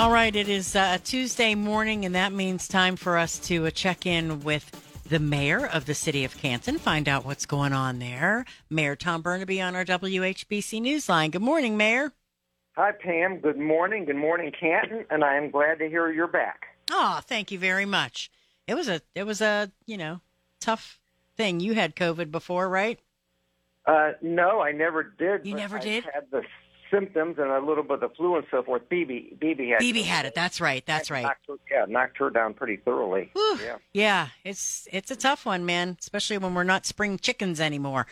All right, it is uh, Tuesday morning, and that means time for us to uh, check in with the mayor of the city of Canton, find out what's going on there. Mayor Tom Bernabei on our WHBC Newsline. Good morning, Mayor. Hi, Pam. Good morning. Good morning, Canton, and I am glad to hear you're back. Oh, thank you very much. It was a it was a you know tough thing. You had COVID before, right? Uh, no, I never did. You never I did? Had the symptoms and a little bit of flu and so forth. BB, BB had. BB had it. That's right. That's right. Knocked her, yeah, knocked her down pretty thoroughly. Whew. Yeah. Yeah, it's it's a tough one, man. Especially when we're not spring chickens anymore.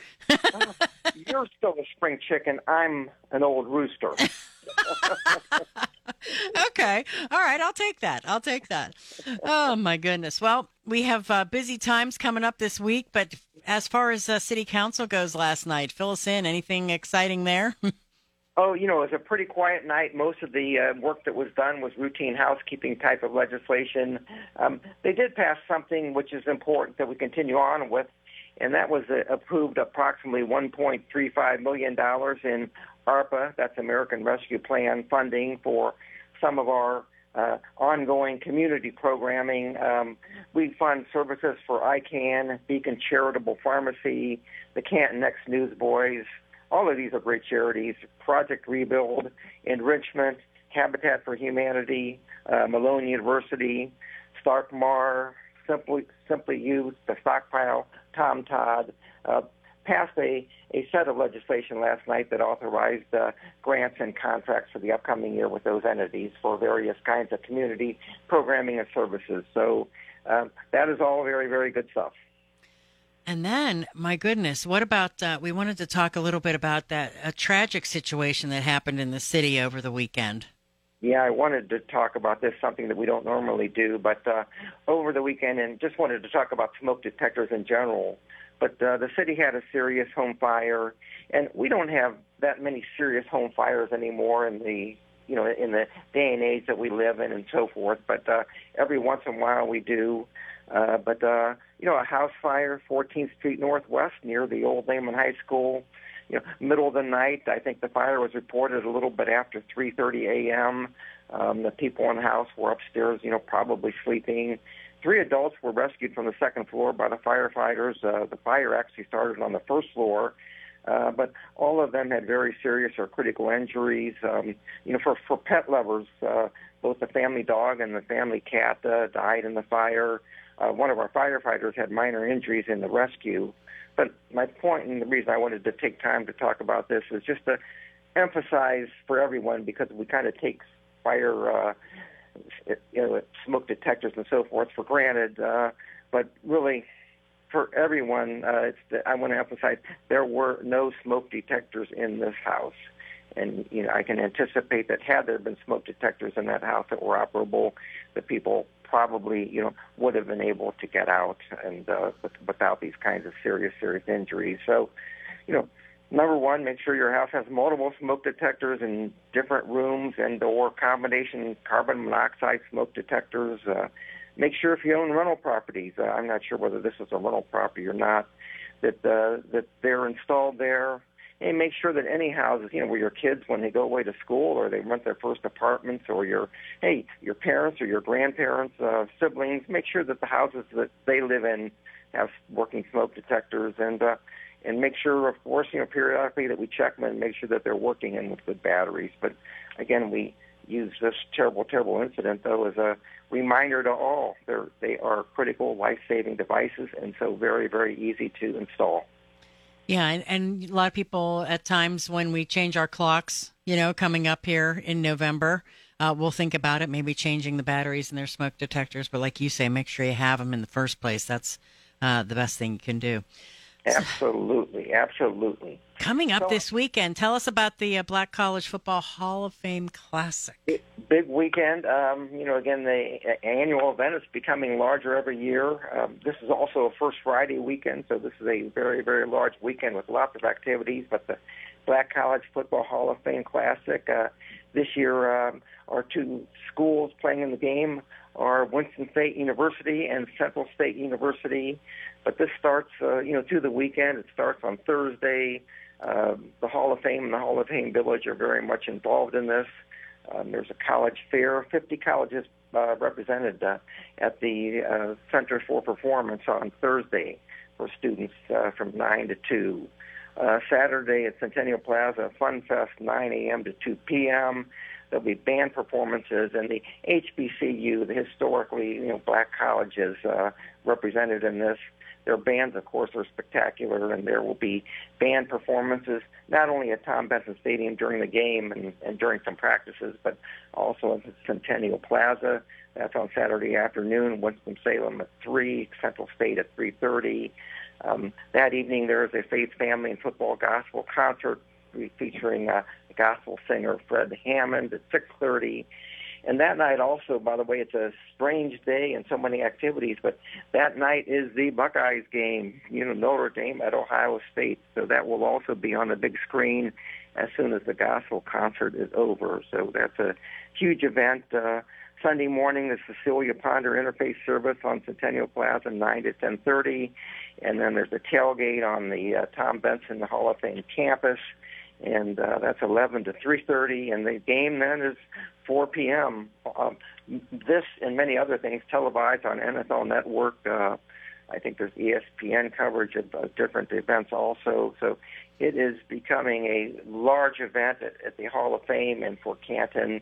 You're still a spring chicken. I'm an old rooster. okay. All right. I'll take that. I'll take that. Oh, my goodness. Well, we have uh, busy times coming up this week, but as far as uh, city council goes last night, fill us in. Anything exciting there? Oh, you know, it was a pretty quiet night. Most of the uh, work that was done was routine housekeeping type of legislation. Um, they did pass something which is important that we continue on with, and that was uh, approved approximately $1.35 million in ARPA, that's American Rescue Plan funding for some of our uh, ongoing community programming. Um, we fund services for ICAN, Beacon Charitable Pharmacy, the Canton Ex-Newsboys, all of these are great charities. Project Rebuild, Enrichment, Habitat for Humanity, uh, Malone University, Starkmar, Simply Simply Youth, the Stockpile, Tom Todd. Uh, passed a, a set of legislation last night that authorized uh, grants and contracts for the upcoming year with those entities for various kinds of community programming and services. So um, that is all very, very good stuff. And then, my goodness, what about? Uh, we wanted to talk a little bit about that a tragic situation that happened in the city over the weekend. Yeah, I wanted to talk about this, something that we don't normally do, but uh, over the weekend, and just wanted to talk about smoke detectors in general. But uh, the city had a serious home fire, and we don't have that many serious home fires anymore in the you know in the day and age that we live in and so forth. But uh, every once in a while we do. Uh, but uh, you know, a house fire, 14th Street Northwest, near the old Lehman High School. You know, middle of the night. I think the fire was reported a little bit after 3:30 a.m. Um, the people in the house were upstairs, you know, probably sleeping. Three adults were rescued from the second floor by the firefighters. Uh, the fire actually started on the first floor, uh, but all of them had very serious or critical injuries. Um, you know, for for pet lovers, uh, both the family dog and the family cat uh, died in the fire. Uh, one of our firefighters had minor injuries in the rescue. But my point and the reason I wanted to take time to talk about this is just to emphasize for everyone because we kind of take fire, uh, you know, smoke detectors and so forth for granted. Uh, but really, for everyone, uh, it's the, I want to emphasize there were no smoke detectors in this house. And you know, I can anticipate that had there been smoke detectors in that house that were operable, the people probably, you know, would have been able to get out and uh, without these kinds of serious, serious injuries. So, you know, number one, make sure your house has multiple smoke detectors in different rooms and/or combination carbon monoxide smoke detectors. Uh, make sure if you own rental properties, uh, I'm not sure whether this is a rental property or not, that uh, that they're installed there and make sure that any houses, you know, where your kids when they go away to school or they rent their first apartments or your hey, your parents or your grandparents, uh, siblings, make sure that the houses that they live in have working smoke detectors and uh and make sure of course, you know, periodically that we check them and make sure that they're working and with good batteries. But again, we use this terrible, terrible incident though as a reminder to all. They're they are critical life saving devices and so very, very easy to install. Yeah, and, and a lot of people at times when we change our clocks, you know, coming up here in November, uh, we'll think about it, maybe changing the batteries in their smoke detectors. But like you say, make sure you have them in the first place. That's uh, the best thing you can do. Absolutely, absolutely. Coming up So- this weekend, tell us about the uh, Black College Football Hall of Fame Classic. Big weekend. Um, you know, again, the uh, annual event is becoming larger every year. Um, this is also a First Friday weekend, so this is a very, very large weekend with lots of activities. But the Black College Football Hall of Fame Classic uh, this year, um, our two schools playing in the game are Winston State University and Central State University. But this starts, uh, you know, through the weekend. It starts on Thursday. Uh, the Hall of Fame and the Hall of Fame Village are very much involved in this. Um, there's a college fair, 50 colleges uh, represented uh, at the uh, Center for Performance on Thursday for students uh, from 9 to 2. Uh, Saturday at Centennial Plaza, Fun Fest, 9 a.m. to 2 p.m. There'll be band performances, and the HBCU, the historically you know black colleges uh, represented in this. Their bands, of course, are spectacular, and there will be band performances not only at Tom Benson Stadium during the game and, and during some practices, but also at the Centennial Plaza. That's on Saturday afternoon. Winston Salem at three, Central State at three thirty. Um, that evening, there is a faith, family, and football gospel concert featuring uh, gospel singer Fred Hammond at six thirty. And that night also, by the way, it's a strange day and so many activities, but that night is the Buckeyes game, you know, Notre Dame at Ohio State. So that will also be on the big screen as soon as the gospel concert is over. So that's a huge event. Uh, Sunday morning, the Cecilia Ponder Interfaith Service on Centennial Plaza, 9 to 10.30. And then there's a tailgate on the uh, Tom Benson Hall of Fame campus and uh, that's 11 to 3:30, and the game then is 4 p.m. Um, this and many other things televised on NFL Network. Uh, I think there's ESPN coverage of uh, different events also. So it is becoming a large event at, at the Hall of Fame and for Canton,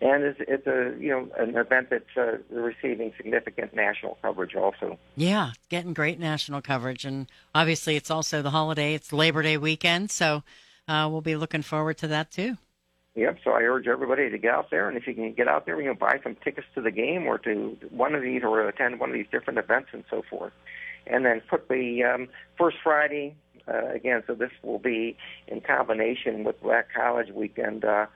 and it's, it's a you know an event that's uh, receiving significant national coverage also. Yeah, getting great national coverage, and obviously it's also the holiday. It's Labor Day weekend, so uh, we'll be looking forward to that too. Yep. So I urge everybody to get out there, and if you can get out there, you know, buy some tickets to the game or to one of these, or attend one of these different events and so forth. And then put the um, first Friday uh, again. So this will be in combination with Black College Weekend. Uh,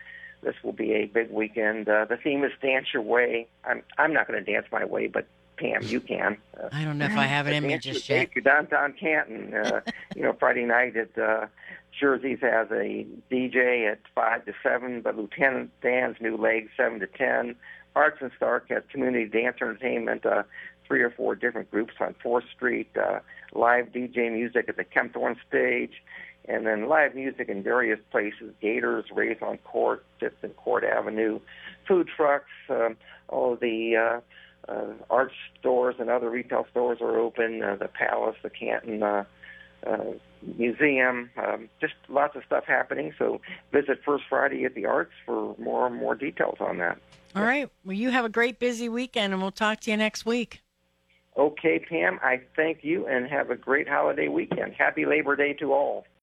this will be a big weekend. Uh, the theme is dance your way. I'm I'm not going to dance my way, but Pam, you can. Uh, I don't know if I have it in just yet. You're downtown Canton. Uh, you know, Friday night at uh, Jersey's has a DJ at five to seven, but Lieutenant Dan's New Legs seven to ten. Arts and Stark has community dance entertainment, uh, three or four different groups on Fourth Street, uh, live DJ music at the Kempthorne stage, and then live music in various places. Gators, Rays on Court, Fifth and Court Avenue, food trucks, um, all the uh, uh, art stores and other retail stores are open. Uh, the Palace, the Canton. Uh, uh, museum, um, just lots of stuff happening. So visit First Friday at the Arts for more and more details on that. All right. Well, you have a great busy weekend, and we'll talk to you next week. Okay, Pam, I thank you and have a great holiday weekend. Happy Labor Day to all.